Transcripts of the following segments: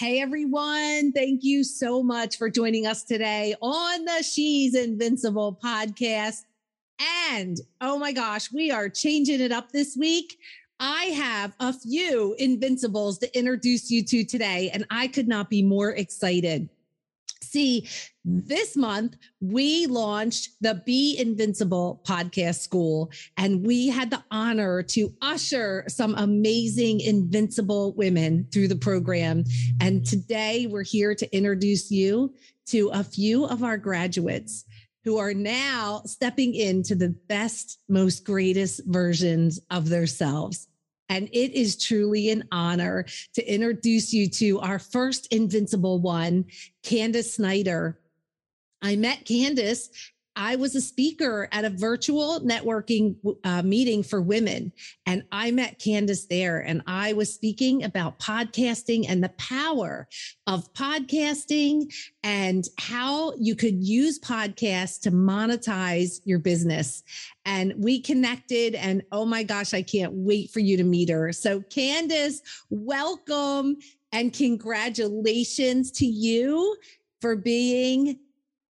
Hey everyone, thank you so much for joining us today on the She's Invincible podcast. And oh my gosh, we are changing it up this week. I have a few invincibles to introduce you to today, and I could not be more excited. See, this month we launched the Be Invincible podcast school, and we had the honor to usher some amazing invincible women through the program. And today we're here to introduce you to a few of our graduates who are now stepping into the best, most greatest versions of themselves. And it is truly an honor to introduce you to our first invincible one, Candace Snyder. I met Candace I was a speaker at a virtual networking uh, meeting for women, and I met Candace there, and I was speaking about podcasting and the power of podcasting and how you could use podcasts to monetize your business. And we connected, and oh my gosh, I can't wait for you to meet her. So, Candace, welcome and congratulations to you for being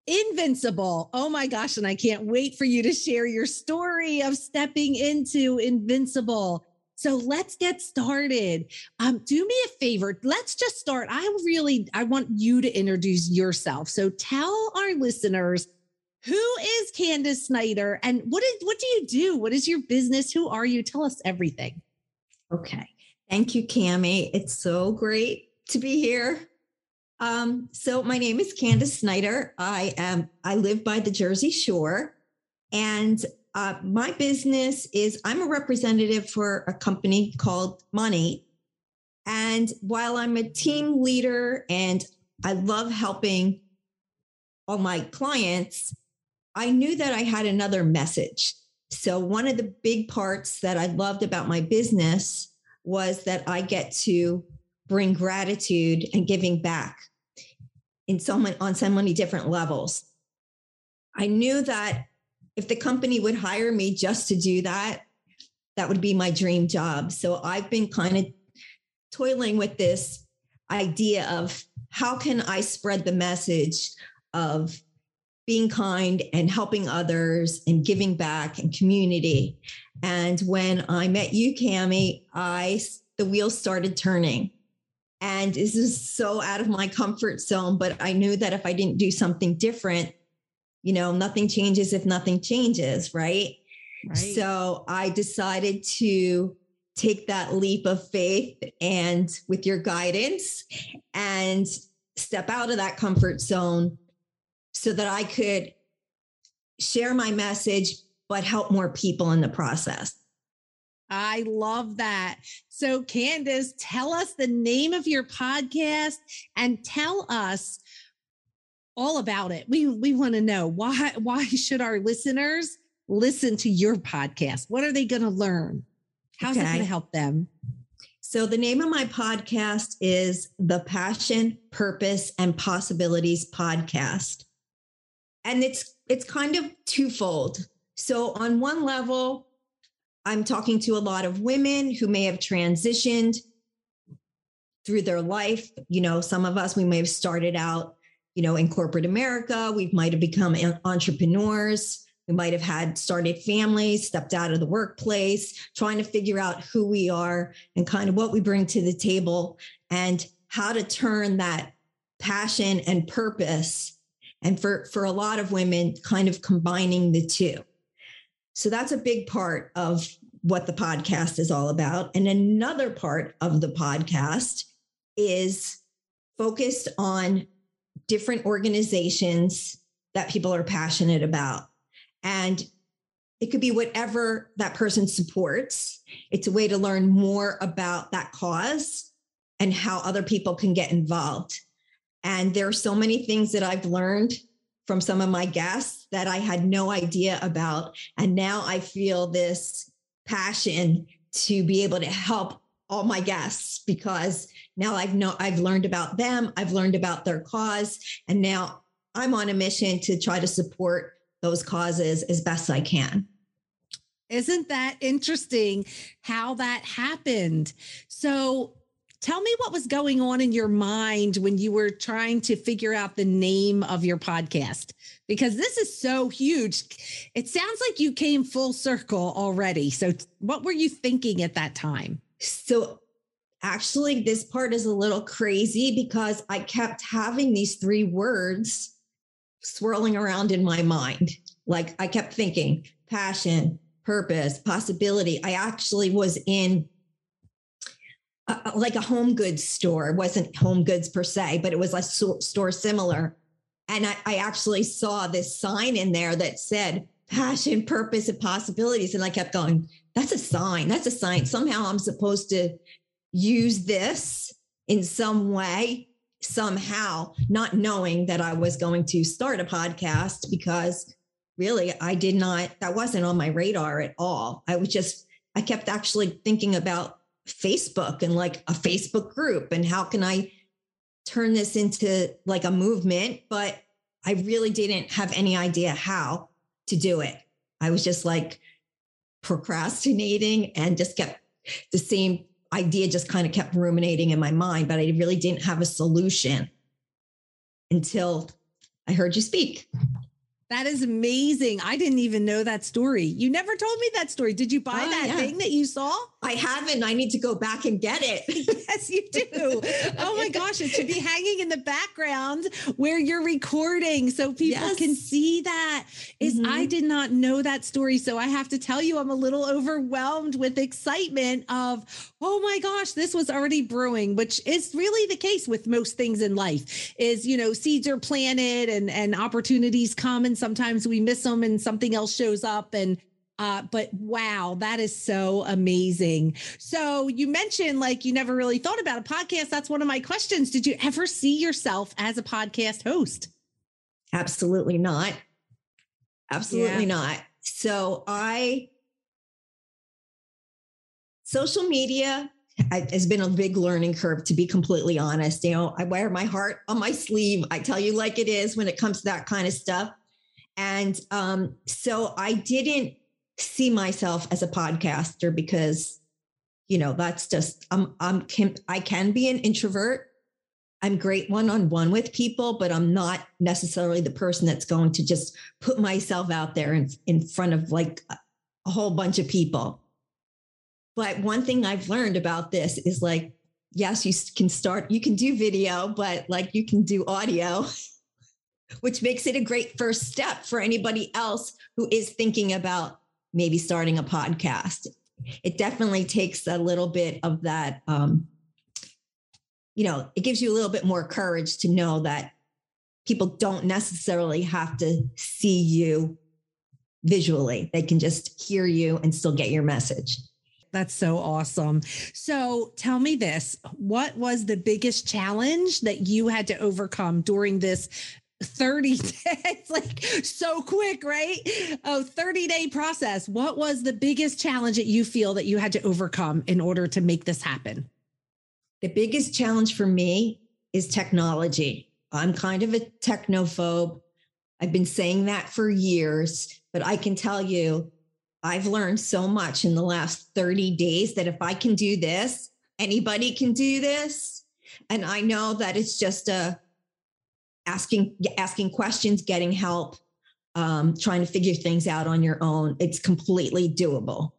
Invincible. Oh my gosh. And I can't wait for you to share your story of stepping into Invincible. So let's get started. Um, do me a favor. Let's just start. I really, I want you to introduce yourself. So tell our listeners who is Candace Snyder and what is what do you do? What is your business? Who are you? Tell us everything. Okay. Thank you, Cami. It's so great to be here. Um, so my name is Candace Snyder. I am I live by the Jersey Shore, and uh, my business is I'm a representative for a company called Money. And while I'm a team leader and I love helping all my clients, I knew that I had another message. So one of the big parts that I loved about my business was that I get to bring gratitude and giving back in so many on so many different levels. I knew that if the company would hire me just to do that, that would be my dream job. So I've been kind of toiling with this idea of how can I spread the message of being kind and helping others and giving back and community. And when I met you, Cami, I the wheels started turning. And this is so out of my comfort zone, but I knew that if I didn't do something different, you know, nothing changes if nothing changes, right? right. So I decided to take that leap of faith and with your guidance and step out of that comfort zone so that I could share my message, but help more people in the process. I love that. So, Candace, tell us the name of your podcast and tell us all about it. We we want to know why why should our listeners listen to your podcast? What are they going to learn? How's okay. it going to help them? So the name of my podcast is the Passion, Purpose and Possibilities podcast. And it's it's kind of twofold. So on one level, I'm talking to a lot of women who may have transitioned through their life. You know, some of us, we may have started out, you know, in corporate America. We might have become entrepreneurs. We might have had started families, stepped out of the workplace, trying to figure out who we are and kind of what we bring to the table and how to turn that passion and purpose And for, for a lot of women, kind of combining the two. So that's a big part of what the podcast is all about. And another part of the podcast is focused on different organizations that people are passionate about. And it could be whatever that person supports. It's a way to learn more about that cause and how other people can get involved. And there are so many things that I've learned from some of my guests that I had no idea about. And now I feel this passion to be able to help all my guests because now I've know I've learned about them, I've learned about their cause, and now I'm on a mission to try to support those causes as best I can. Isn't that interesting how that happened? So tell me what was going on in your mind when you were trying to figure out the name of your podcast because this is so huge. It sounds like you came full circle already. So what were you thinking at that time? So actually this part is a little crazy because I kept having these three words swirling around in my mind. Like I kept thinking passion, purpose, possibility. I actually was in like a home goods store. It wasn't home goods per se, but it was a store similar. And I, I actually saw this sign in there that said passion, purpose, and possibilities. And I kept going, that's a sign. That's a sign. Somehow I'm supposed to use this in some way, somehow, not knowing that I was going to start a podcast because really I did not, that wasn't on my radar at all. I was just, I kept actually thinking about Facebook and like a Facebook group and how can I turn this into like a movement, but I really didn't have any idea how to do it. I was just like procrastinating and just kept the same idea just kind of kept ruminating in my mind, but I really didn't have a solution until I heard you speak. That is amazing. I didn't even know that story. You never told me that story. Did you buy oh, that yeah. thing that you saw? I haven't. I need to go back and get it. yes, you do. oh my gosh, it should be hanging in the background where you're recording so people yes. can see that. Is mm-hmm. I did not know that story. So I have to tell you, I'm a little overwhelmed with excitement of, oh my gosh, this was already brewing, which is really the case with most things in life. Is, you know, seeds are planted and and opportunities come and sometimes we miss them and something else shows up and uh, but wow, that is so amazing. So you mentioned like you never really thought about a podcast. That's one of my questions. Did you ever see yourself as a podcast host? Absolutely not. Absolutely yeah. not. So I, social media has been a big learning curve, to be completely honest. You know, I wear my heart on my sleeve. I tell you like it is when it comes to that kind of stuff. And um, so I didn't see myself as a podcaster because, you know, that's just I'm I'm can, I can be an introvert. I'm great one on one with people, but I'm not necessarily the person that's going to just put myself out there in, in front of like a whole bunch of people. But one thing I've learned about this is like, yes, you can start, you can do video, but like you can do audio which makes it a great first step for anybody else who is thinking about maybe starting a podcast. It definitely takes a little bit of that, um, you know, it gives you a little bit more courage to know that people don't necessarily have to see you visually, they can just hear you and still get your message. That's so awesome. So tell me this what was the biggest challenge that you had to overcome during this 30 days like so quick right? Oh 30 day process. What was the biggest challenge that you feel that you had to overcome in order to make this happen? The biggest challenge for me is technology. I'm kind of a technophobe. I've been saying that for years but i can tell you i've learned so much in the last 30 days that if i can do this anybody can do this. And i know that it's just a asking asking questions, getting help, um, trying to figure things out on your own. It's completely doable.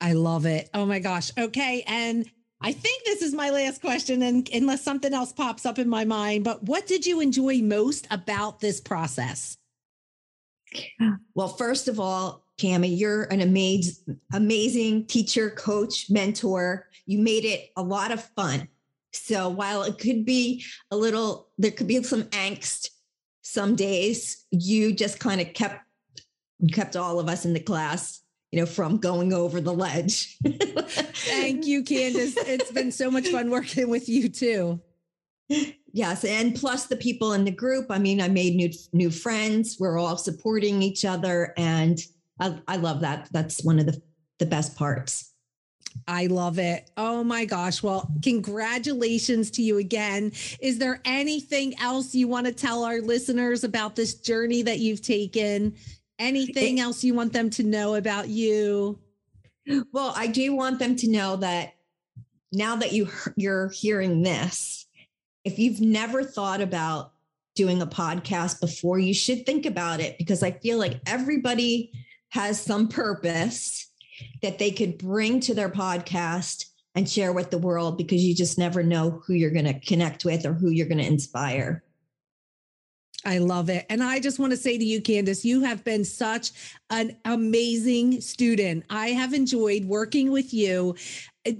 I love it. Oh my gosh. Okay. And I think this is my last question, and unless something else pops up in my mind, but what did you enjoy most about this process? Well, first of all, Cami, you're an amazing, amazing teacher, coach, mentor. You made it a lot of fun. So while it could be a little, there could be some angst some days, you just kind of kept kept all of us in the class, you know, from going over the ledge. Thank you, Candace. It's been so much fun working with you too. Yes, and plus the people in the group. I mean, I made new new friends. We're all supporting each other, and I, I love that. That's one of the the best parts. I love it. Oh my gosh. Well, congratulations to you again. Is there anything else you want to tell our listeners about this journey that you've taken? Anything else you want them to know about you? Well, I do want them to know that now that you you're hearing this, if you've never thought about doing a podcast before, you should think about it because I feel like everybody has some purpose that they could bring to their podcast and share with the world because you just never know who you're going to connect with or who you're going to inspire. I love it. And I just want to say to you, Candace, you have been such an amazing student. I have enjoyed working with you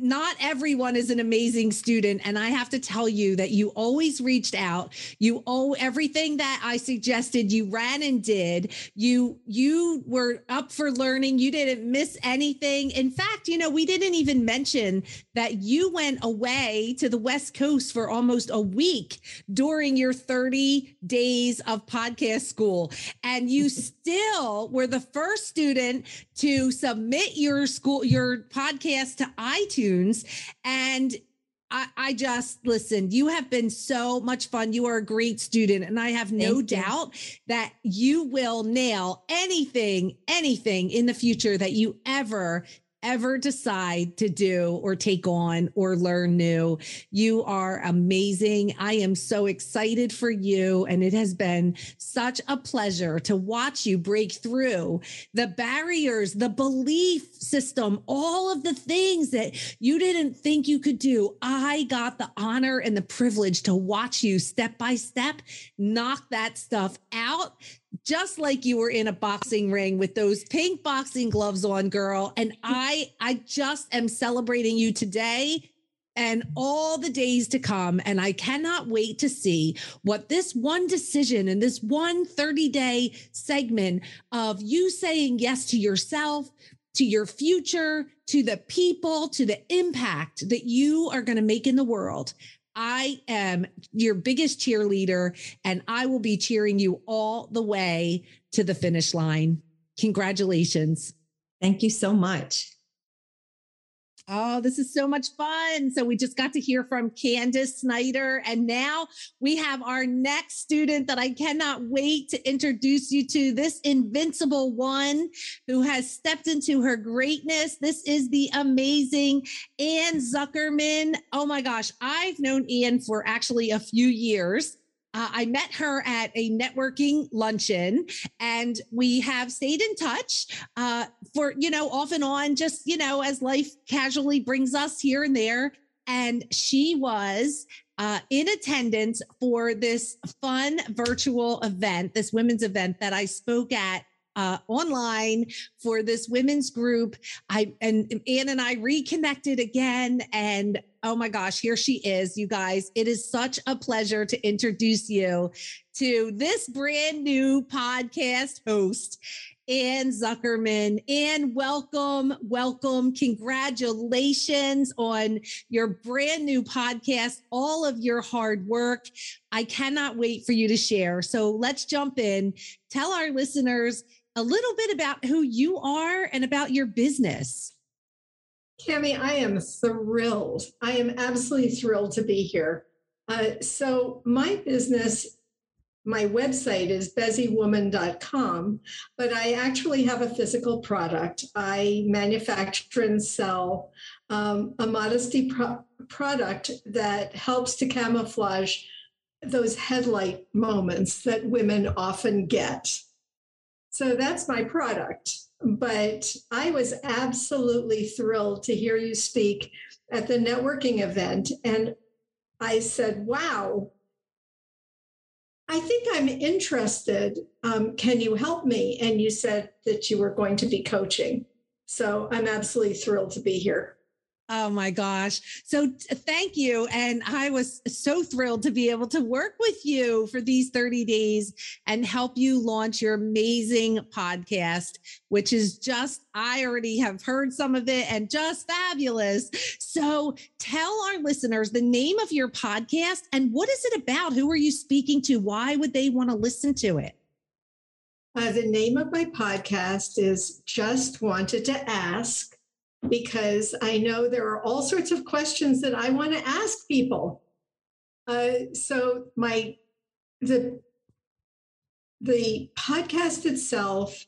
not everyone is an amazing student and i have to tell you that you always reached out. You owe everything that i suggested you ran and did. You you were up for learning. You didn't miss anything. In fact you know we didn't even mention that you went away to the west coast for almost a week during your 30 days of podcast school and you still were the first student to submit your school your podcast to iTunes. And I, I, just listened. you have been so much fun. You are a great student. And I have no Thank doubt you. that you will nail anything, anything in the future that you ever ever decide to do or take on or learn new. You are amazing. I am so excited for you. And it has been such a pleasure to watch you break through the barriers, the belief system, all of the things that you didn't think you could do. I got the honor and the privilege to watch you step by step knock that stuff out just like you were in a boxing ring with those pink boxing gloves on girl. And i i just am celebrating you today and all the days to come. And i cannot wait to see what this one decision and this one 30 day segment of you saying yes to yourself to your future to the people to the impact that you are going to make in the world I am your biggest cheerleader and I will be cheering you all the way to the finish line. Congratulations. Thank you so much. Oh, this is so much fun. So we just got to hear from Candace Snyder. And now we have our next student that I cannot wait to introduce you to this invincible one who has stepped into her greatness. This is the amazing Ann Zuckerman. Oh my gosh, I've known Ann for actually a few years. Uh, I met her at a networking luncheon and we have stayed in touch uh, for, you know, off and on, just, you know, as life casually brings us here and there. And she was uh, in attendance for this fun virtual event, this women's event that I spoke at uh, online for this women's group. I and Ann and I reconnected again, and oh my gosh, here she is, you guys. It is such a pleasure to introduce you to this brand new podcast host. Ann Zuckerman. Ann, welcome, welcome. Congratulations on your brand new podcast, all of your hard work. I cannot wait for you to share. So let's jump in. Tell our listeners a little bit about who you are and about your business. Cami, I am thrilled. I am absolutely thrilled to be here. Uh, so, my business, my website is bezywoman.com, but I actually have a physical product. I manufacture and sell um, a modesty pro- product that helps to camouflage those headlight moments that women often get. So that's my product. But I was absolutely thrilled to hear you speak at the networking event. And I said, wow, I think I'm interested. Um, can you help me? And you said that you were going to be coaching. So I'm absolutely thrilled to be here. Oh my gosh. So thank you. And I was so thrilled to be able to work with you for these 30 days and help you launch your amazing podcast, which is just, I already have heard some of it and just fabulous. So tell our listeners the name of your podcast and what is it about? Who are you speaking to? Why would they want to listen to it? Uh, the name of my podcast is Just Wanted to Ask because I know there are all sorts of questions that I want to ask people. Uh, so my the the podcast itself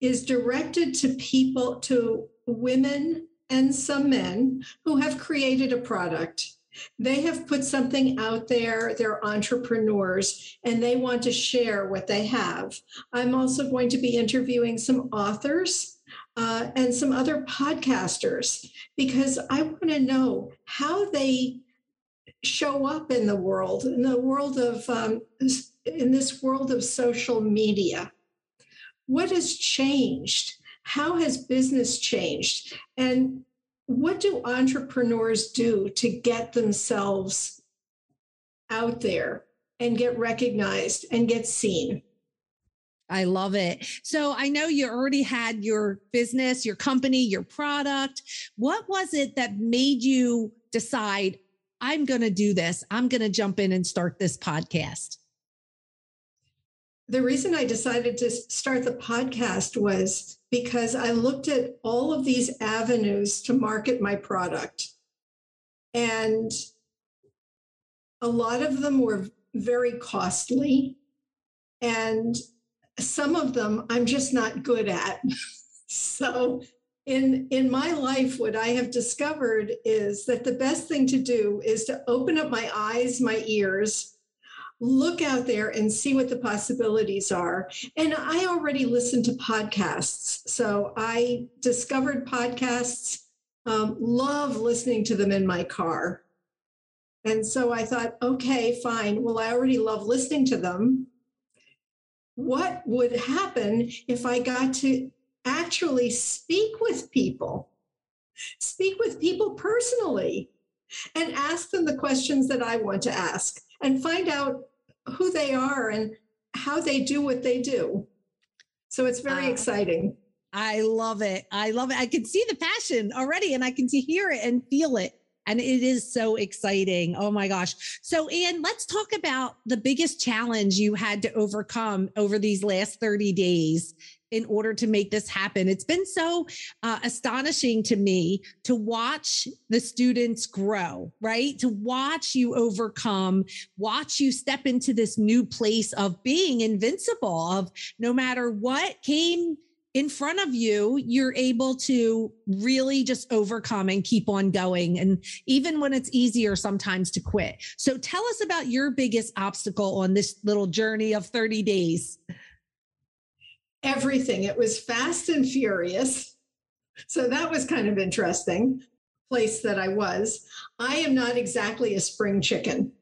is directed to people to women and some men who have created a product they have put something out there they're entrepreneurs and they want to share what they have i'm also going to be interviewing some authors uh, and some other podcasters because I want to know how they show up in the world, in the world of, um, in this world of social media. What has changed? How has business changed? And what do entrepreneurs do to get themselves out there and get recognized and get seen? I love it. So I know you already had your business, your company, your product. What was it that made you decide, I'm going to do this? I'm going to jump in and start this podcast? The reason I decided to start the podcast was because I looked at all of these avenues to market my product. And a lot of them were very costly. And some of them I'm just not good at. so in in my life what I have discovered is that the best thing to do is to open up my eyes, my ears, look out there and see what the possibilities are. And I already listen to podcasts. So I discovered podcasts, um, love listening to them in my car. And so I thought, okay, fine. Well, I already love listening to them what would happen if I got to actually speak with people, speak with people personally, and ask them the questions that I want to ask and find out who they are and how they do what they do. So it's very uh, exciting. I love it. I love it. I can see the passion already and I can hear it and feel it. And it is so exciting. Oh my gosh. So, Ann, let's talk about the biggest challenge you had to overcome over these last 30 days in order to make this happen. It's been so uh, astonishing to me to watch the students grow, right? To watch you overcome, watch you step into this new place of being invincible, of no matter what came in front of you, you're able to really just overcome and keep on going. And even when it's easier sometimes to quit. So tell us about your biggest obstacle on this little journey of 30 days. Everything. It was fast and furious. So that was kind of interesting place that I was. I am not exactly a spring chicken.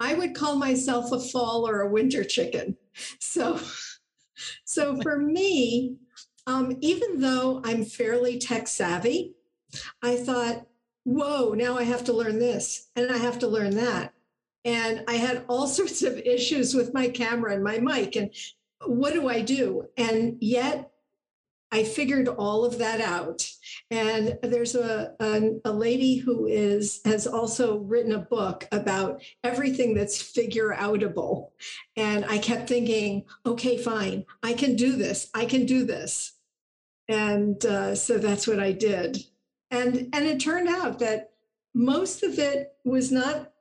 I would call myself a fall or a winter chicken. So so for me, um, even though I'm fairly tech savvy, I thought, whoa, now I have to learn this and I have to learn that. And I had all sorts of issues with my camera and my mic. And what do I do? And yet I figured all of that out. And there's a, a, a, lady who is has also written a book about everything that's figure outable. And I kept thinking, okay, fine, I can do this. I can do this. And uh, so that's what I did. And and it turned out that most of it was not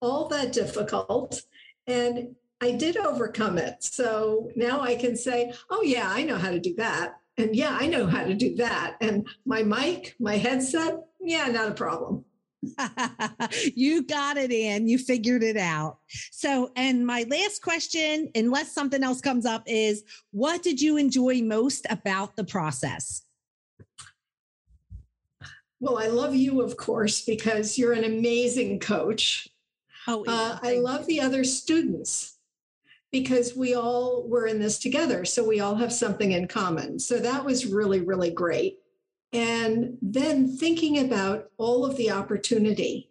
all that difficult. And I did overcome it. So now I can say, oh, yeah, I know how to do that and yeah, I know how to do that. And my mic, my headset, yeah, not a problem. you got it, Ann. You figured it out. So, and my last question, unless something else comes up, is what did you enjoy most about the process? Well, I love you, of course, because you're an amazing coach. Oh, uh, I love the other students because we all were in this together. So we all have something in common. So that was really, really great. And then thinking about all of the opportunity,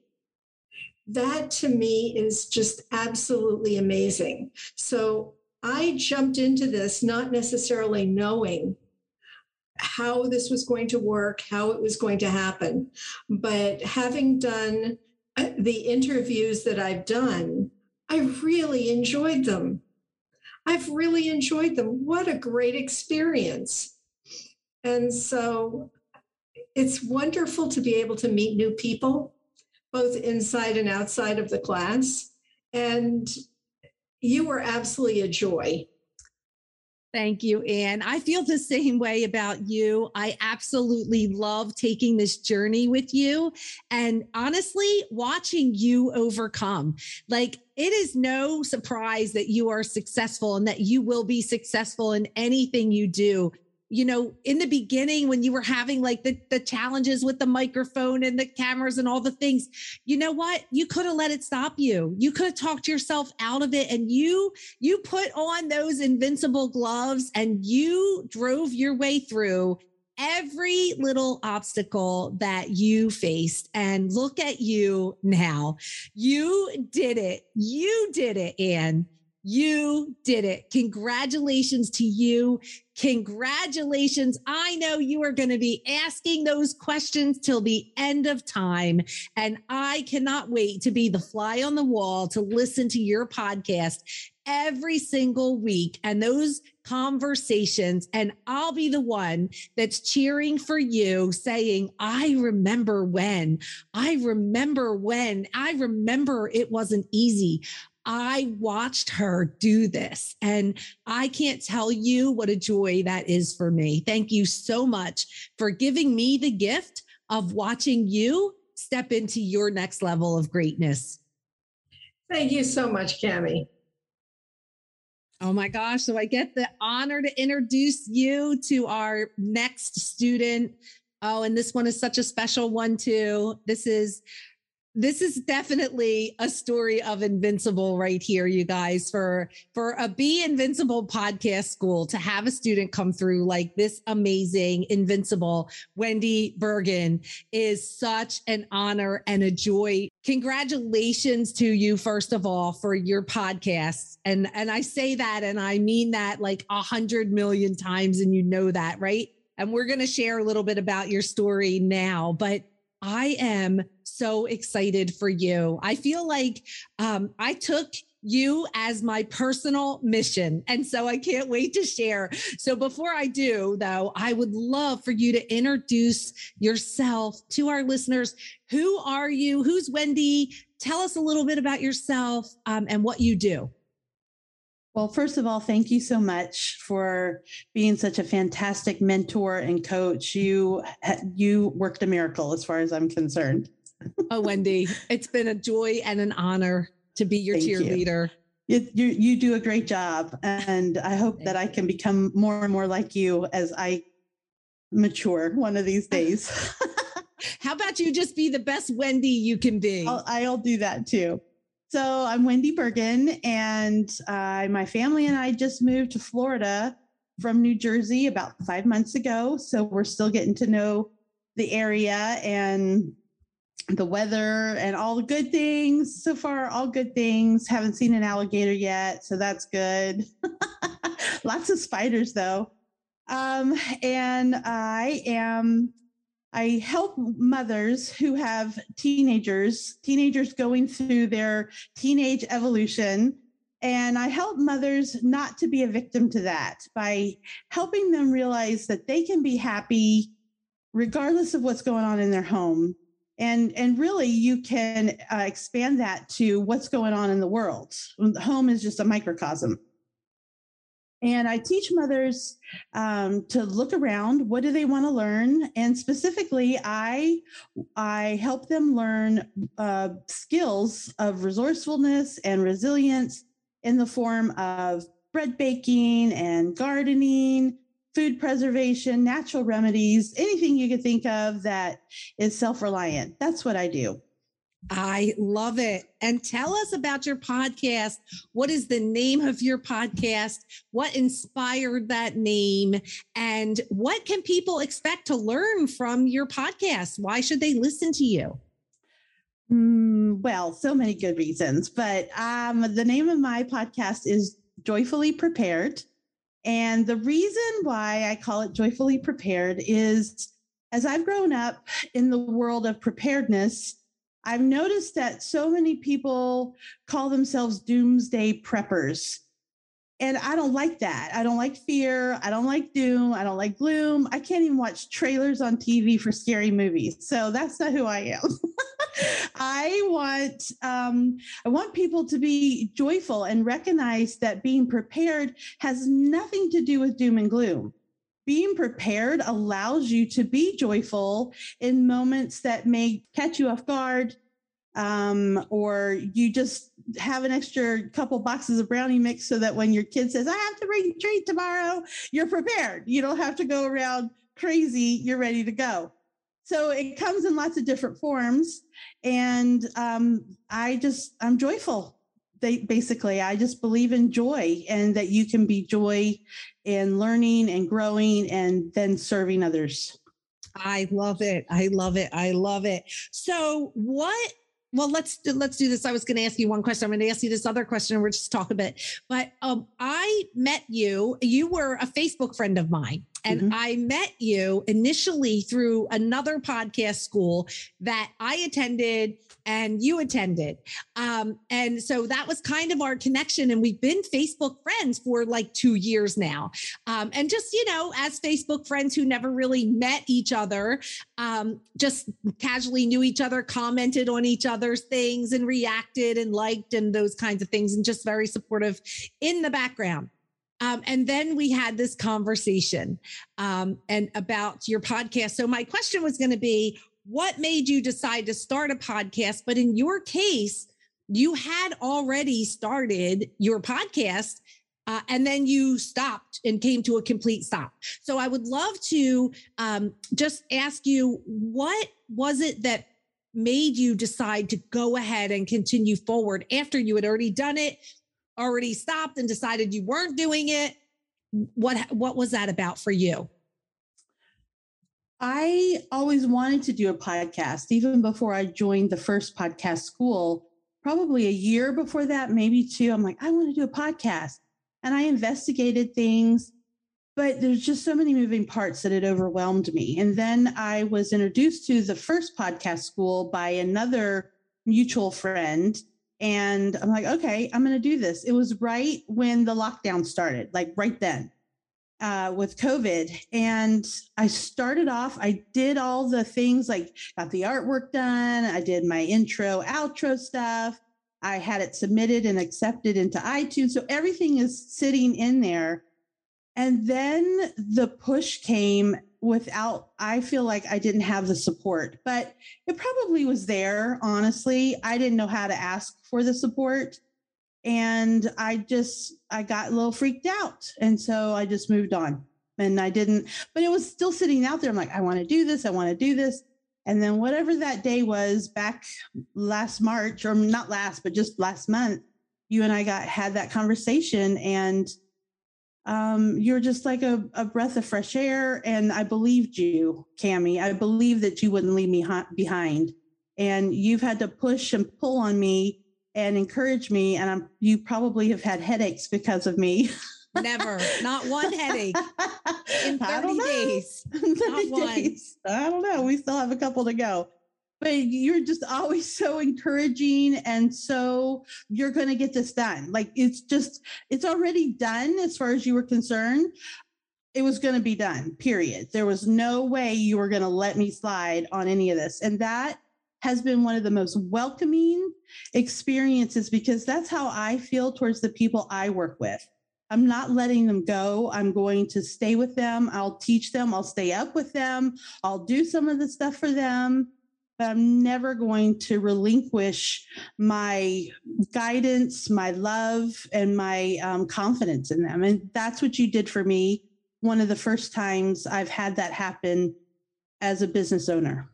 that to me is just absolutely amazing. So I jumped into this not necessarily knowing how this was going to work, how it was going to happen, but having done uh, the interviews that I've done, I really enjoyed them. I've really enjoyed them. What a great experience. And so it's wonderful to be able to meet new people, both inside and outside of the class. And you were absolutely a joy. Thank you, Ann. I feel the same way about you. I absolutely love taking this journey with you and honestly, watching you overcome. Like, it is no surprise that you are successful and that you will be successful in anything you do you know, in the beginning when you were having like the, the challenges with the microphone and the cameras and all the things, you know what? You could have let it stop you. You could have talked yourself out of it and you you put on those invincible gloves and you drove your way through every little obstacle that you faced and look at you now. You did it. You did it, Ann. You did it. Congratulations to you. Congratulations. I know you are going to be asking those questions till the end of time. And I cannot wait to be the fly on the wall to listen to your podcast every single week and those conversations. And I'll be the one that's cheering for you, saying, I remember when, I remember when, I remember it wasn't easy. I watched her do this and I can't tell you what a joy that is for me. Thank you so much for giving me the gift of watching you step into your next level of greatness. Thank you so much, Cami. Oh my gosh. So I get the honor to introduce you to our next student. Oh, and this one is such a special one, too. This is this is definitely a story of invincible right here you guys for for a be invincible podcast school to have a student come through like this amazing invincible. Wendy bergen is such an honor and a joy. Congratulations to you first of all for your podcast and and i say that and i mean that like a hundred million times and you know that right? And we're going to share a little bit about your story now but I am so excited for you. I feel like um, I took you as my personal mission. And so I can't wait to share. So before I do, though, I would love for you to introduce yourself to our listeners. Who are you? Who's Wendy? Tell us a little bit about yourself um, and what you do. Well, first of all, thank you so much for being such a fantastic mentor and coach. You you worked a miracle as far as I'm concerned. oh, Wendy, it's been a joy and an honor to be your thank cheerleader. You. You, you, you do a great job, and I hope thank that I can become more and more like you as I mature one of these days. How about you just be the best Wendy you can be? I'll, I'll do that too. So I'm Wendy Bergen, and uh, my family and I just moved to Florida from New Jersey about five months ago. So we're still getting to know the area and the weather and all the good things. So far, all good things. Haven't seen an alligator yet, so that's good. Lots of spiders, though. Um, and I am I help mothers who have teenagers, teenagers going through their teenage evolution. And I help mothers not to be a victim to that by helping them realize that they can be happy regardless of what's going on in their home. And, and really, you can uh, expand that to what's going on in the world. Home is just a microcosm. And I teach mothers um, to look around. What do they want to learn? And specifically, I I help them learn uh, skills of resourcefulness and resilience in the form of bread baking and gardening, food preservation, natural remedies, anything you could think of that is self reliant. That's what I do. I love it. And tell us about your podcast. What is the name of your podcast? What inspired that name? And what can people expect to learn from your podcast? Why should they listen to you? Mm, well, so many good reasons. But um, the name of my podcast is Joyfully Prepared. And the reason why I call it Joyfully Prepared is as I've grown up in the world of preparedness, I've noticed that so many people call themselves doomsday preppers. And I don't like that. I don't like fear. I don't like doom. I don't like gloom. I can't even watch trailers on TV for scary movies. So that's not who I am. I want um, I want people to be joyful and recognize that being prepared has nothing to do with doom and gloom being prepared allows you to be joyful in moments that may catch you off guard um, or you just have an extra couple boxes of brownie mix so that when your kid says i have to bring a treat tomorrow you're prepared. You don't have to go around crazy. You're ready to go. So it comes in lots of different forms. And um, i just i'm joyful they basically i just believe in joy and that you can be joy in learning and growing and then serving others. I love it. I love it. I love it. So what well let's let's do this. I was going to ask you one question. I'm going to ask you this other question. And we're just talk a bit. But um, i met you you were a facebook friend of mine and mm-hmm. I met you initially through another podcast school that I attended and you attended. Um, and so that was kind of our connection. And we've been Facebook friends for like two years now. Um, and just, you know, as Facebook friends who never really met each other, um, just casually knew each other, commented on each other's things and reacted and liked and those kinds of things, and just very supportive in the background. Um, and then we had this conversation um, and about your podcast. So my question was going to be, what made you decide to start a podcast? But in your case, you had already started your podcast uh, and then you stopped and came to a complete stop. So I would love to um, just ask you what was it that made you decide to go ahead and continue forward after you had already done it? Already stopped and decided you weren't doing it what what was that about for you? I always wanted to do a podcast even before i joined the first podcast school probably a year before that maybe two. I'm like i want to do a podcast. And i investigated things but there's just so many moving parts that it overwhelmed me. And then i was introduced to the first podcast school by another mutual friend and I'm like, okay, I'm going to do this. It was right when the lockdown started, like right then uh, with COVID. And I started off, I did all the things like got the artwork done, I did my intro, outro stuff. I had it submitted and accepted into iTunes. So everything is sitting in there. And then the push came without i feel like i didn't have the support but it probably was there honestly. I didn't know how to ask for the support and i just i got a little freaked out and so i just moved on and i didn't but it was still sitting out there. I'm like i want to do this i want to do this and then whatever that day was back last march or not last but just last month you and i got had that conversation and um, you're just like a, a, breath of fresh air. And I believed you, Cami. I believe that you wouldn't leave me behind. And you've had to push and pull on me and encourage me. And I'm, you probably have had headaches because of me. Never, not one headache in 30 days. 30 not one. Days. I don't know. We still have a couple to go but you're just always so encouraging and so you're going to get this done like it's just it's already done as far as you were concerned it was going to be done period there was no way you were going to let me slide on any of this and that has been one of the most welcoming experiences because that's how i feel towards the people i work with I'm not letting them go. I'm going to stay with them. I'll teach them. I'll stay up with them. I'll do some of the stuff for them. But I'm never going to relinquish my guidance, my love, and my um, confidence in them. And that's what you did for me. One of the first times I've had that happen as a business owner.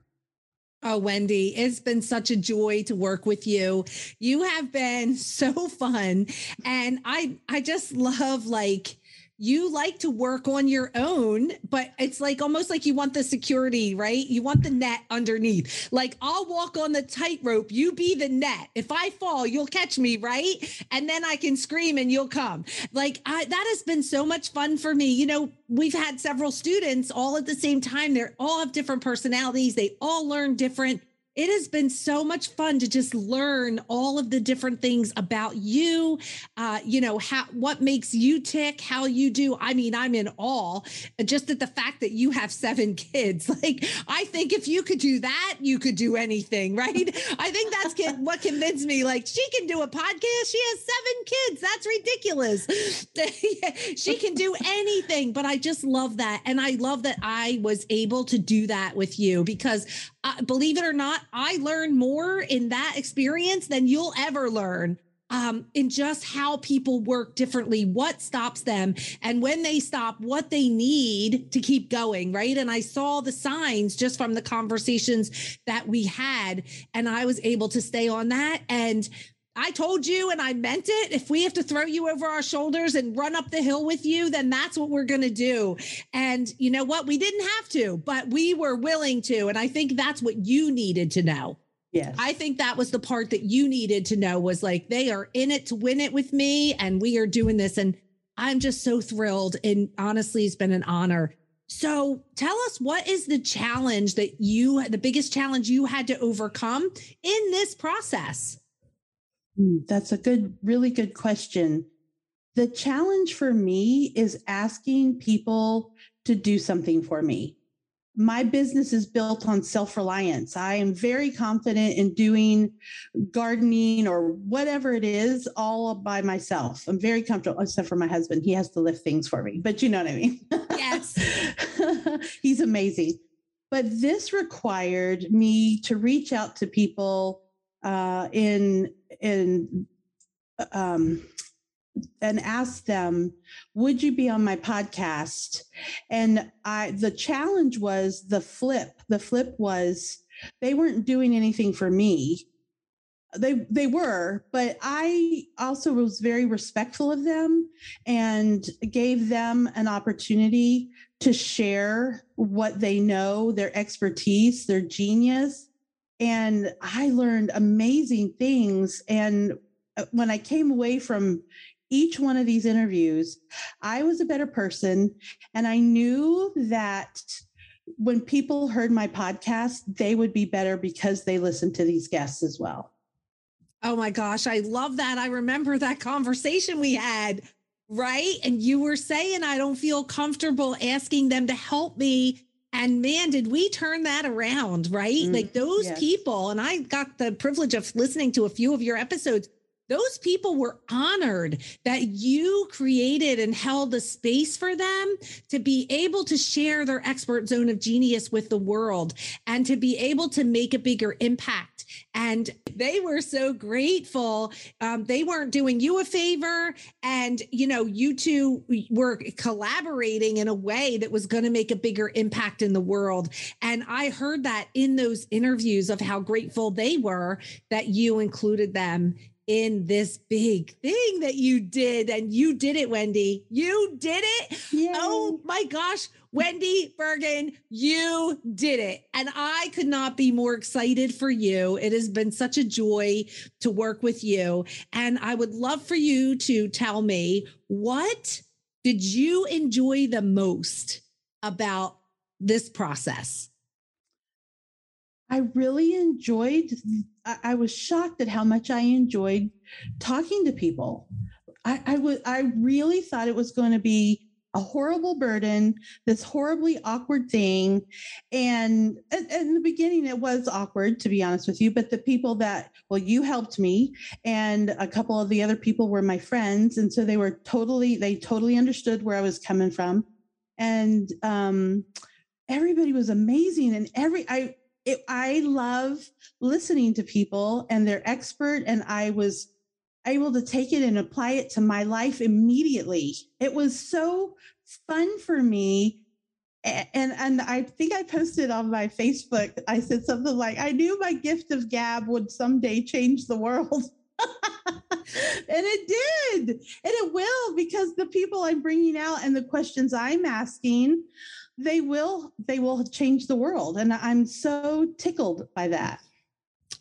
Oh, Wendy, it's been such a joy to work with you. You have been so fun. And I I just love like you like to work on your own, but it's like almost like you want the security, right? You want the net underneath. Like I'll walk on the tightrope, you be the net. If I fall, you'll catch me, right? And then I can scream and you'll come. Like I, that has been so much fun for me. You know, we've had several students all at the same time. They all have different personalities. They all learn different it has been so much fun to just learn all of the different things about you uh, you know how what makes you tick how you do. I mean i'm in awe just at the fact that you have seven kids. Like i think if you could do that you could do anything right? I think that's what convinced me like she can do a podcast. She has seven kids. That's ridiculous. She can do anything but i just love that. And i love that i was able to do that with you because uh, believe it or not, I learned more in that experience than you'll ever learn um, in just how people work differently, what stops them, and when they stop, what they need to keep going, right? And I saw the signs just from the conversations that we had, and I was able to stay on that. And I told you and I meant it. If we have to throw you over our shoulders and run up the hill with you, then that's what we're going to do. And you know what? We didn't have to, but we were willing to. And I think that's what you needed to know. Yes. I think that was the part that you needed to know was like, they are in it to win it with me and we are doing this. And I'm just so thrilled. And honestly, it's been an honor. So tell us what is the challenge that you, the biggest challenge you had to overcome in this process? Hmm, that's a good, really good question. The challenge for me is asking people to do something for me. My business is built on self reliance. I am very confident in doing gardening or whatever it is all by myself. I'm very comfortable, except for my husband. He has to lift things for me, but you know what I mean? Yes. He's amazing. But this required me to reach out to people uh, in in um, and ask them, "Would you be on my podcast?" And I, the challenge was the flip. The flip was they weren't doing anything for me. They they were, but I also was very respectful of them and gave them an opportunity to share what they know, their expertise, their genius, and I learned amazing things. And uh, when I came away from each one of these interviews, I was a better person. And I knew that when people heard my podcast, they would be better because they listened to these guests as well. Oh my gosh, I love that. I remember that conversation we had, right? And you were saying, I don't feel comfortable asking them to help me and man, did we turn that around, right? Mm, like those yes. people, and I got the privilege of listening to a few of your episodes. Those people were honored that you created and held a space for them to be able to share their expert zone of genius with the world and to be able to make a bigger impact and they were so grateful. Um, they weren't doing you a favor, and you know, you two were collaborating in a way that was going to make a bigger impact in the world. And I heard that in those interviews of how grateful they were that you included them in this big thing that you did. And you did it, Wendy. You did it. Yay. Oh my gosh. Wendy Bergen, you did it. And I could not be more excited for you. It has been such a joy to work with you. And I would love for you to tell me what did you enjoy the most about this process? I really enjoyed, I was shocked at how much I enjoyed talking to people. I, I, w- I really thought it was going to be a horrible burden, this horribly awkward thing. And in the beginning, it was awkward, to be honest with you. But the people that, well, you helped me, and a couple of the other people were my friends. And so they were totally, they totally understood where I was coming from. And um, everybody was amazing. And every, I, it, I love listening to people and they're expert. And I was able to take it and apply it to my life immediately. It was so fun for me. And and I think I posted on my Facebook, I said something like, I knew my gift of gab would someday change the world. and it did. And it will because the people I'm bringing out and the questions I'm asking, they will they will change the world and I'm so tickled by that.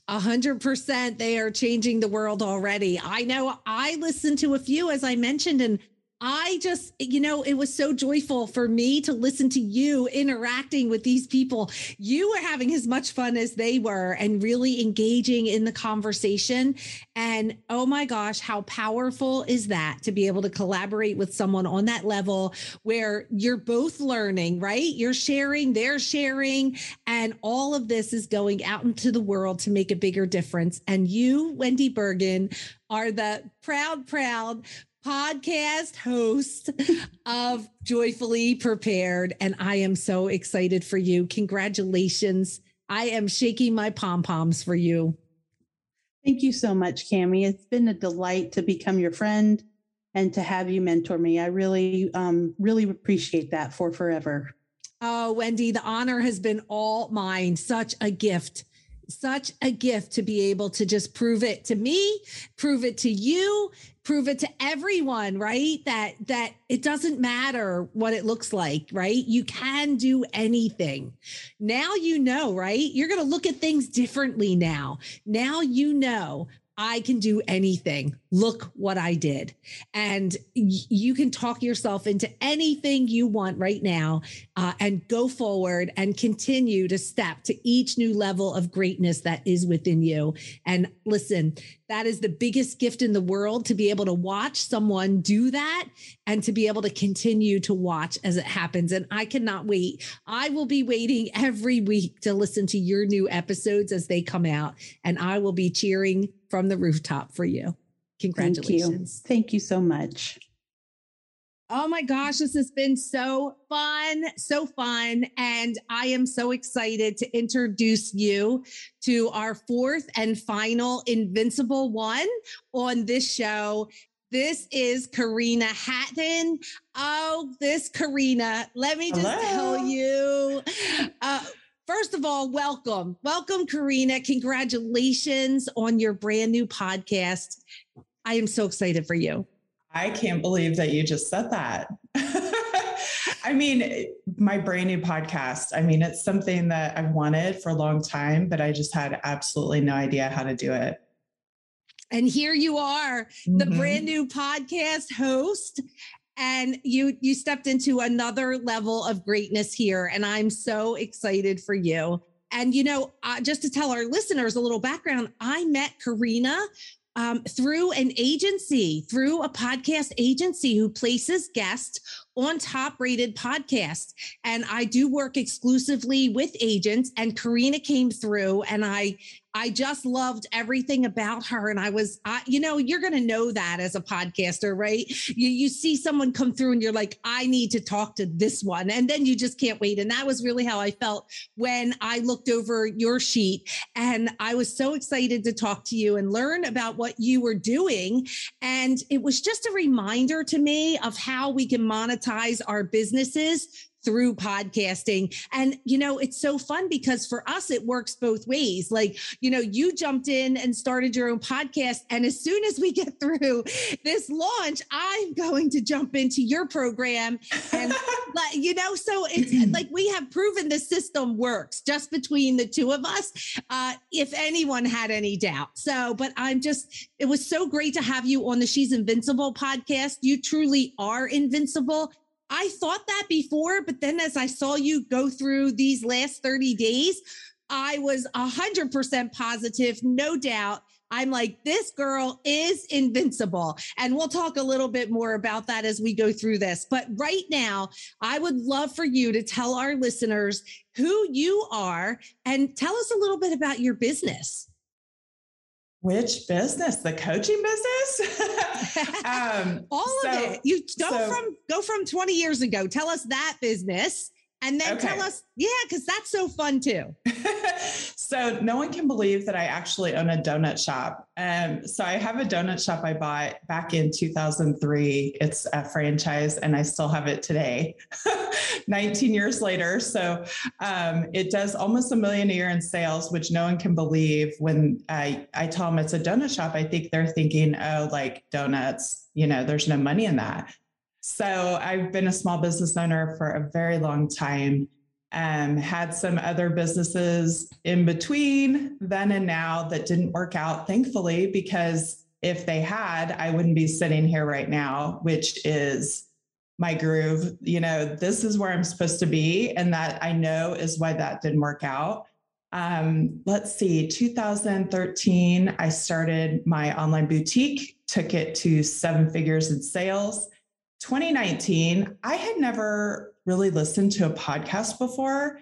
A hundred percent. They are changing the world already. I know I listened to a few, as I mentioned, and I just, you know, it was so joyful for me to listen to you interacting with these people. You were having as much fun as they were and really engaging in the conversation. And oh my gosh, how powerful is that to be able to collaborate with someone on that level where you're both learning, right? You're sharing, they're sharing, and all of this is going out into the world to make a bigger difference. And you, Wendy Bergen, are the proud, proud podcast host of Joyfully Prepared. And I am so excited for you. Congratulations. I am shaking my pom poms for you. Thank you so much, Cami. It's been a delight to become your friend and to have you mentor me. I really, um, really appreciate that for forever. Oh, Wendy, the honor has been all mine. Such a gift such a gift to be able to just prove it to me, prove it to you, prove it to everyone, right? That that it doesn't matter what it looks like, right? You can do anything. Now you know, right? You're going to look at things differently now. Now you know I can do anything. Look what I did. And y- you can talk yourself into anything you want right now uh, and go forward and continue to step to each new level of greatness that is within you. And listen, that is the biggest gift in the world to be able to watch someone do that and to be able to continue to watch as it happens. And I cannot wait. I will be waiting every week to listen to your new episodes as they come out, and I will be cheering from the rooftop for you. Congratulations. Thank you, Thank you so much. Oh my gosh, this has been so fun, so fun. And I am so excited to introduce you to our fourth and final Invincible one on this show. This is Karina Hatton. Oh, this Karina, let me just Hello. tell you. Uh, First of all, welcome. Welcome, Karina. Congratulations on your brand new podcast. I am so excited for you. I can't believe that you just said that. I mean, my brand new podcast, I mean, it's something that I've wanted for a long time, but I just had absolutely no idea how to do it. And here you are, mm-hmm. the brand new podcast host and you you stepped into another level of greatness here and i'm so excited for you. And you know uh, just to tell our listeners a little background i met karina um, through an agency through a podcast agency who places guests on top rated podcasts and i do work exclusively with agents and karina came through and i I just loved everything about her. And I was, I, you know, you're going to know that as a podcaster, right? You, you see someone come through and you're like, I need to talk to this one. And then you just can't wait. And that was really how I felt when I looked over your sheet. And I was so excited to talk to you and learn about what you were doing. And it was just a reminder to me of how we can monetize our businesses through podcasting. And, you know, it's so fun because for us, it works both ways. Like, you know, you jumped in and started your own podcast. And as soon as we get through this launch, I'm going to jump into your program. And, you know, so it's like we have proven the system works just between the two of us, uh, if anyone had any doubt. So, but I'm just, it was so great to have you on the She's Invincible podcast. You truly are invincible I thought that before, but then as I saw you go through these last 30 days, I was 100% positive, no doubt, I'm like, this girl is invincible. And we'll talk a little bit more about that as we go through this. But right now, I would love for you to tell our listeners who you are and tell us a little bit about your business. Which business? The coaching business? um, All so, of it. You go so, from go from 20 years ago. Tell us that business and then okay. tell us, yeah, because that's so fun too. so no one can believe that I actually own a donut shop. Um, so I have a donut shop I bought back in 2003. It's a franchise, and I still have it today, 19 years later. So um, it does almost a million a year in sales, which no one can believe. When I I tell them it's a donut shop, I think they're thinking, oh, like donuts. You know, there's no money in that. So I've been a small business owner for a very long time. Um, had some other businesses in between then and now that didn't work out, thankfully, because if they had, I wouldn't be sitting here right now, which is my groove. You know, this is where I'm supposed to be. And that I know is why that didn't work out. Um, let's see, 2013, I started my online boutique, took it to seven figures in sales. 2019, I had never really listened to a podcast before.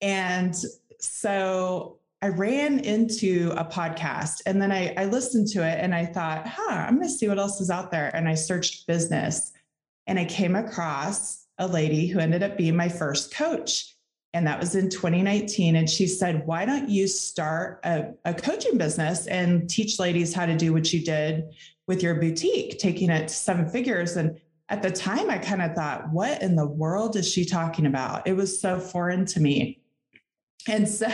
And so I ran into a podcast and then I, I listened to it and I thought, huh, I'm going to see what else is out there. And I searched business and I came across a lady who ended up being my first coach. And that was in 2019. And she said, Why don't you start a, a coaching business and teach ladies how to do what you did with your boutique, taking it to seven figures? And at the time, I kind of thought, what in the world is she talking about? It was so foreign to me. And so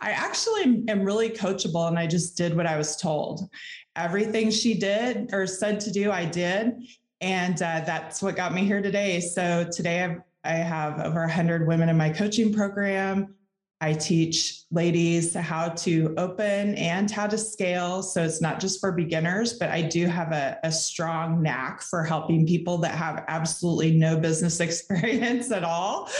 I actually am really coachable and I just did what I was told. Everything she did or said to do, I did. And uh, that's what got me here today. So today I've, I have over 100 women in my coaching program. I teach ladies how to open and how to scale. So it's not just for beginners, but I do have a, a, strong knack for helping people that have absolutely no business experience at all.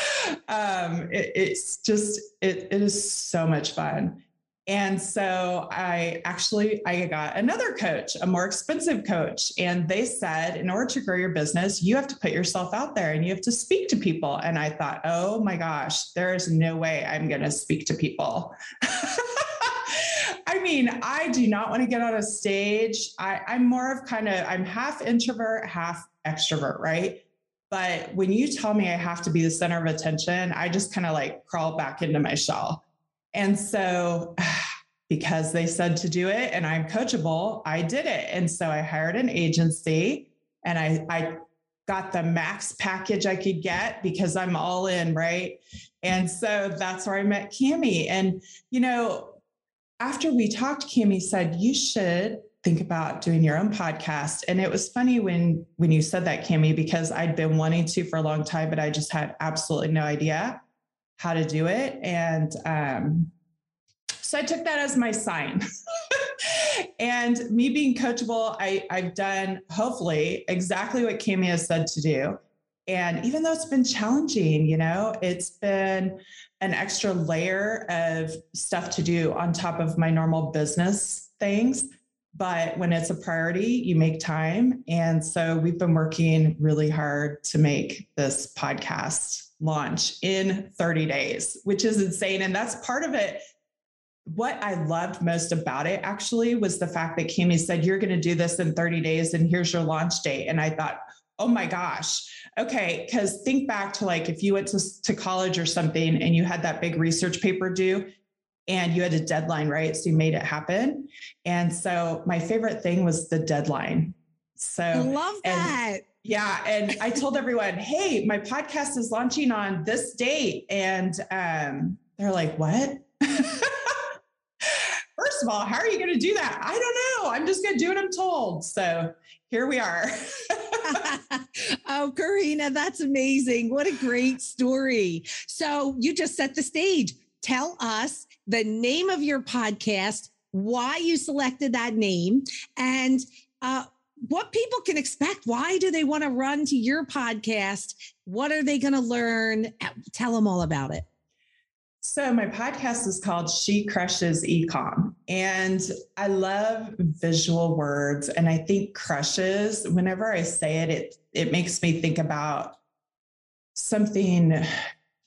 Um, it, it's just, it, it is so much fun. And so I actually I got another coach, a more expensive coach, and they said in order to grow your business, you have to put yourself out there and you have to speak to people. And I thought, "Oh my gosh, there is no way I'm going to speak to people." I mean, I do not want to get on a stage. I, I'm more of kind of I'm half introvert, half extrovert, right? But when you tell me I have to be the center of attention, I just kind of like crawl back into my shell. And so, because they said to do it and I'm coachable, I did it. And so I hired an agency and I, I got the max package I could get because I'm all in, right? And so that's where I met Cami. And, you know, after we talked, Cami said, you should think about doing your own podcast. And it was funny when when you said that, Cami, because I'd been wanting to for a long time, but I just had absolutely no idea how to do it. And um, so I took that as my sign. and me being coachable, I, I've done hopefully exactly what Cami has said to do. And even though it's been challenging, you know, it's been an extra layer of stuff to do on top of my normal business things. But when it's a priority, you make time. And so we've been working really hard to make this podcast launch in 30 days, which is insane. And that's part of it. What I loved most about it actually was the fact that Cami said, You're going to do this in 30 days and here's your launch date. And I thought, Oh my gosh. Okay. Cause think back to like if you went to, to college or something and you had that big research paper due and you had a deadline, right? So you made it happen. And so my favorite thing was the deadline. So I love that. Yeah. And I told everyone, hey, my podcast is launching on this date. And um, they're like, what? First of all, how are you going to do that? I don't know. I'm just going to do what I'm told. So here we are. oh, Karina, that's amazing. What a great story. So you just set the stage. Tell us the name of your podcast, why you selected that name, and uh, what people can expect. Why do they want to run to your podcast? What are they going to learn? Tell them all about it. So, my podcast is called She Crushes Ecom. And I love visual words. And I think crushes, whenever I say it, it, it makes me think about something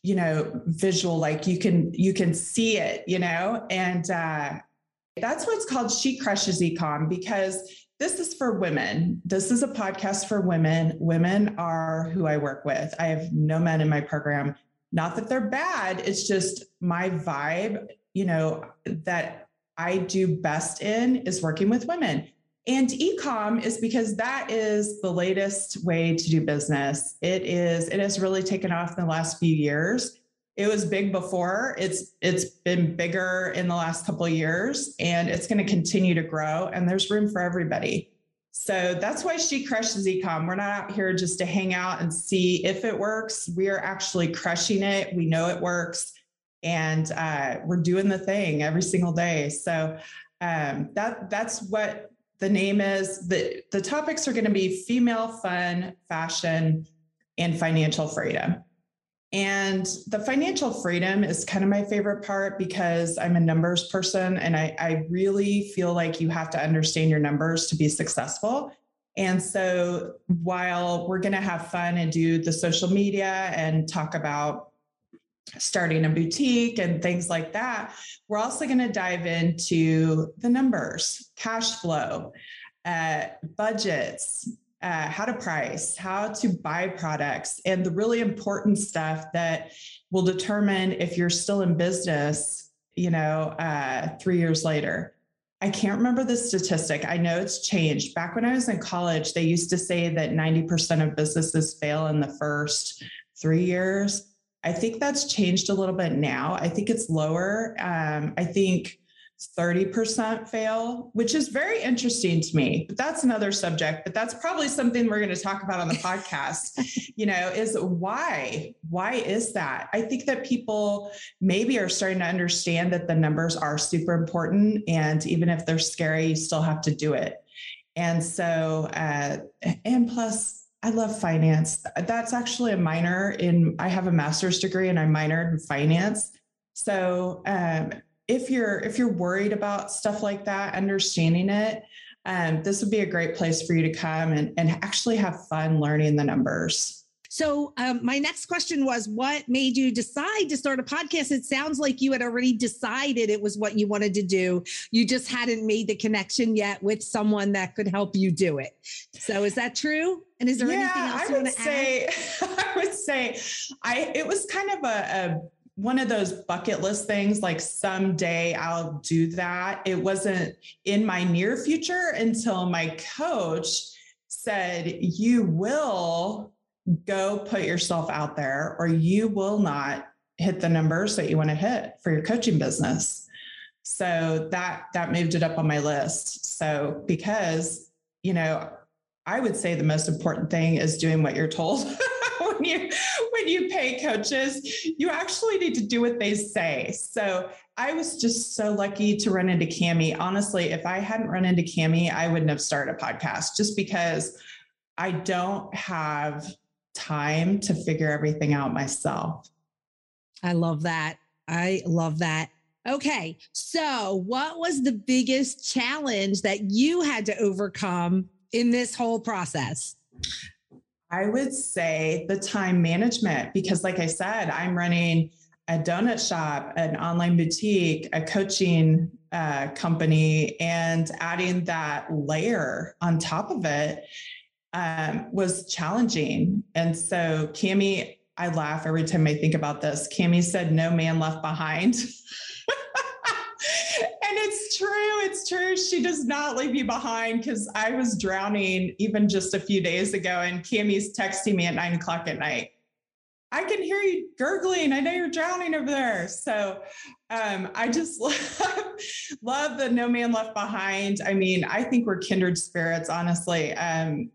you know visual like you can you can see it you know and uh that's what's called she crushes ecom because this is for women. This is a podcast for women. Women are who i work with. I have no men in my program. Not that they're bad it's just my vibe you know that i do best in is working with women. And ecom is because that is the latest way to do business. It is, it has really taken off in the last few years. It was big before. It's it's been bigger in the last couple of years and it's going to continue to grow and there's room for everybody. So that's why she crushes ecom. We're not out here just to hang out and see if it works. We are actually crushing it. We know it works and uh, we're doing the thing every single day. So um, that that's what the name is the the topics are going to be female fun fashion and financial freedom and the financial freedom is kind of my favorite part because i'm a numbers person and I, I really feel like you have to understand your numbers to be successful. And so while we're going to have fun and do the social media and talk about starting a boutique and things like that, we're also going to dive into the numbers, cash flow, uh, budgets, uh, how to price, how to buy products, and the really important stuff that will determine if you're still in business, you know, uh, three years later. I can't remember the statistic. I know it's changed. Back when I was in college, they used to say that 90% of businesses fail in the first three years. I think that's changed a little bit now. I think it's lower. Um, I think 30% fail, which is very interesting to me. But that's another subject, but that's probably something we're going to talk about on the podcast. you know, is why? Why is that? I think that people maybe are starting to understand that the numbers are super important. And even if they're scary, you still have to do it. And so, uh, and plus, I love finance. That's actually a minor in, I have a master's degree and I minored in finance. So um, if you're if you're worried about stuff like that, understanding it, um, this would be a great place for you to come and, and actually have fun learning the numbers. So, um, my next question was what made you decide to start a podcast? It sounds like you had already decided it was what you wanted to do. You just hadn't made the connection yet with someone that could help you do it. So, is that true? And is there yeah, anything else I you would want to say, add? I would say, I it was kind of a, a one of those bucket list things like someday I'll do that. It wasn't in my near future until my coach said, You will go put yourself out there or you will not hit the numbers that you want to hit for your coaching business so that that moved it up on my list so because you know i would say the most important thing is doing what you're told when you when you pay coaches you actually need to do what they say so i was just so lucky to run into cami honestly if i hadn't run into cami i wouldn't have started a podcast just because i don't have time to figure everything out myself. I love that. I love that. Okay. So, what was the biggest challenge that you had to overcome in this whole process? I would say the time management, because, like I said, I'm running a donut shop, an online boutique, a coaching uh, company, and adding that layer on top of it um, was challenging. And so Cami, I laugh every time I think about this. Cami said, "No man left behind." and it's true. It's true. She does not leave you behind because I was drowning even just a few days ago, and Cami's texting me at nine o'clock at night. I can hear you gurgling. I know you're drowning over there. So um, I just love, love the no man left behind. I mean, I think we're kindred spirits, honestly. Um,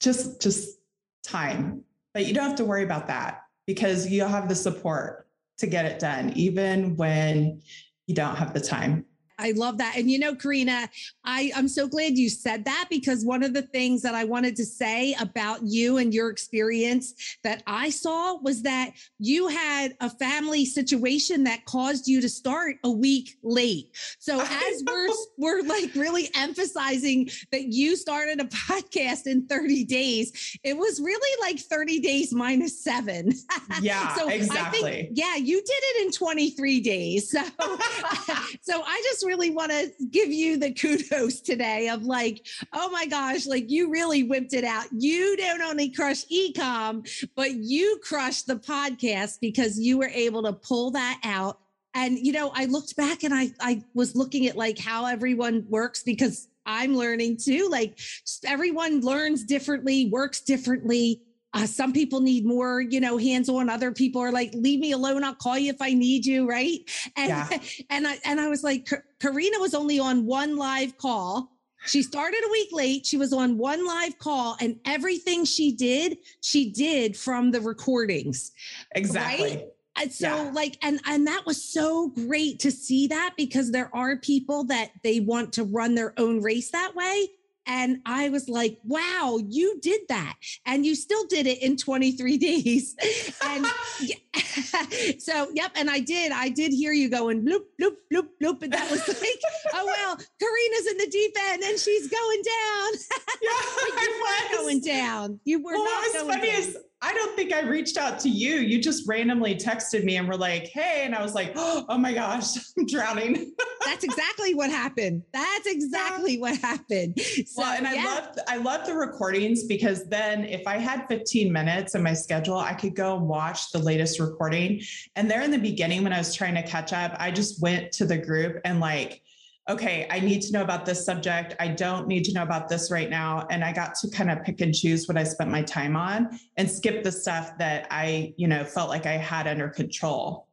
just just time but you don't have to worry about that because you'll have the support to get it done even when you don't have the time I love that. And you know, Karina, I, I'm so glad you said that because one of the things that I wanted to say about you and your experience that I saw was that you had a family situation that caused you to start a week late. So as we're we're like really emphasizing that you started a podcast in 30 days, it was really like 30 days minus seven. Yeah, so exactly. I think, yeah, you did it in 23 days. So so I just really want to give you the kudos today of like, oh my gosh, like you really whipped it out. You don't only crush ecom, but you crushed the podcast because you were able to pull that out. And you know, I looked back and I I was looking at like how everyone works because I'm learning too. Like everyone learns differently, works differently. Uh, some people need more, you know, hands on. Other people are like, leave me alone. I'll call you if I need you. Right. And, yeah. and I, and I was like, Karina was only on one live call. She started a week late. She was on one live call and everything she did, she did from the recordings. Exactly. Right? And so yeah. like and and that was so great to see that because there are people that they want to run their own race that way and I was like, wow, you did that. And you still did it in 23 days. and so, yep. And I did, I did hear you going bloop, bloop, bloop, bloop. And that was like, oh, well, Karina's in the deep end and she's going down. Yeah, you were going down. You were well, not going down. Is- I don't think I reached out to you. You just randomly texted me and were like, hey. And I was like, oh my gosh, I'm drowning. That's exactly what happened. That's exactly what happened. So, well, and I yeah. love I love the recordings because then if I had 15 minutes in my schedule, I could go and watch the latest recording. And there in the beginning, when I was trying to catch up, I just went to the group and like okay, I need to know about this subject. I don't need to know about this right now. And I got to kind of pick and choose what I spent my time on and skip the stuff that I, you know, felt like I had under control.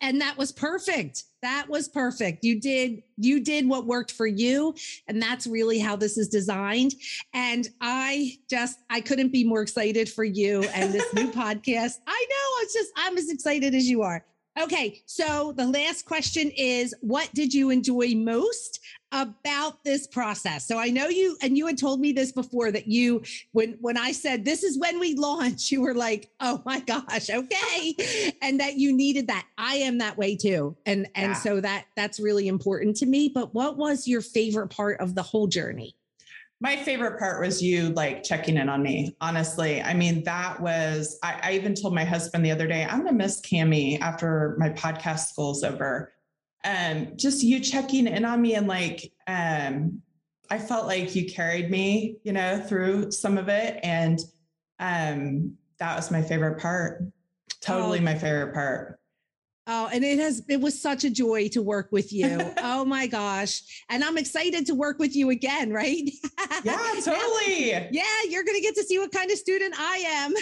And that was perfect. That was perfect. You did you did what worked for you and that's really how this is designed. And I just I couldn't be more excited for you and this new podcast. I know, it's just I'm as excited as you are. Okay, so the last question is what did you enjoy most about this process? So I know you and you had told me this before that you when when I said this is when we launch, you were like, "Oh my gosh, okay." and that you needed that. I am that way too. And and yeah. so that that's really important to me, but what was your favorite part of the whole journey? My favorite part was you like checking in on me honestly. I mean that was i, I even told my husband the other day i'm going to miss cami after my podcast school's over. And um, just you checking in on me and like um i felt like you carried me you know through some of it and um that was my favorite part. Totally oh. my favorite part Oh, and it has it was such a joy to work with you. oh my gosh. And I'm excited to work with you again, right? yeah, totally. Yeah, you're going to get to see what kind of student I am.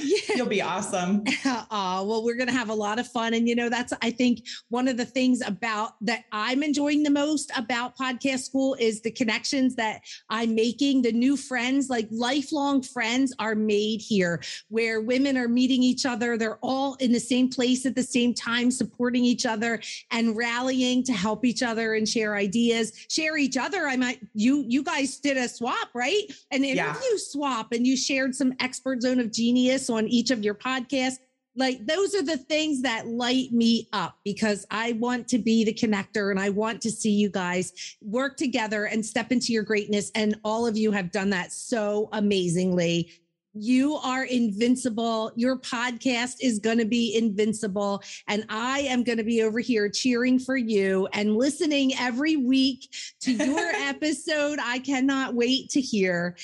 yeah. You'll be awesome. Oh, well, we're going to have a lot of fun and you know that's I think one of the things about that I'm enjoying the most about podcast school is the connections that I'm making, the new friends, like lifelong friends are made here where women are meeting each other, they're all in the same place place at the same time, supporting each other and rallying to help each other and share ideas, share each other. I might you you guys did a swap, right? An interview yeah. swap, and you shared some expert zone of genius on each of your podcasts like those are the things that light me up because I want to be the connector and I want to see you guys work together and step into your greatness. And all of you have done that so amazingly. You are invincible. Your podcast is going to be invincible. And I am going to be over here cheering for you and listening every week to your episode. I cannot wait to hear.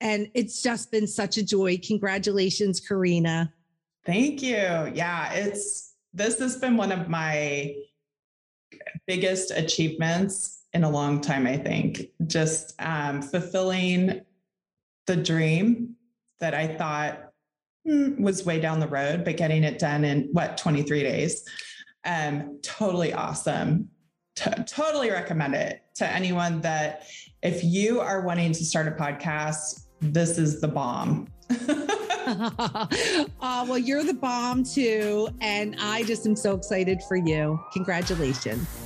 And it's just been such a joy. Congratulations, Karina. Thank you. Yeah, it's this has been one of my biggest achievements in a long time, I think. Just um, fulfilling the dream that I thought hmm, was way down the road, but getting it done in what, 23 days. Um, totally awesome. T- totally recommend it to anyone that if you are wanting to start a podcast, this is the bomb. uh, well, you're the bomb too. And I just am so excited for you. Congratulations.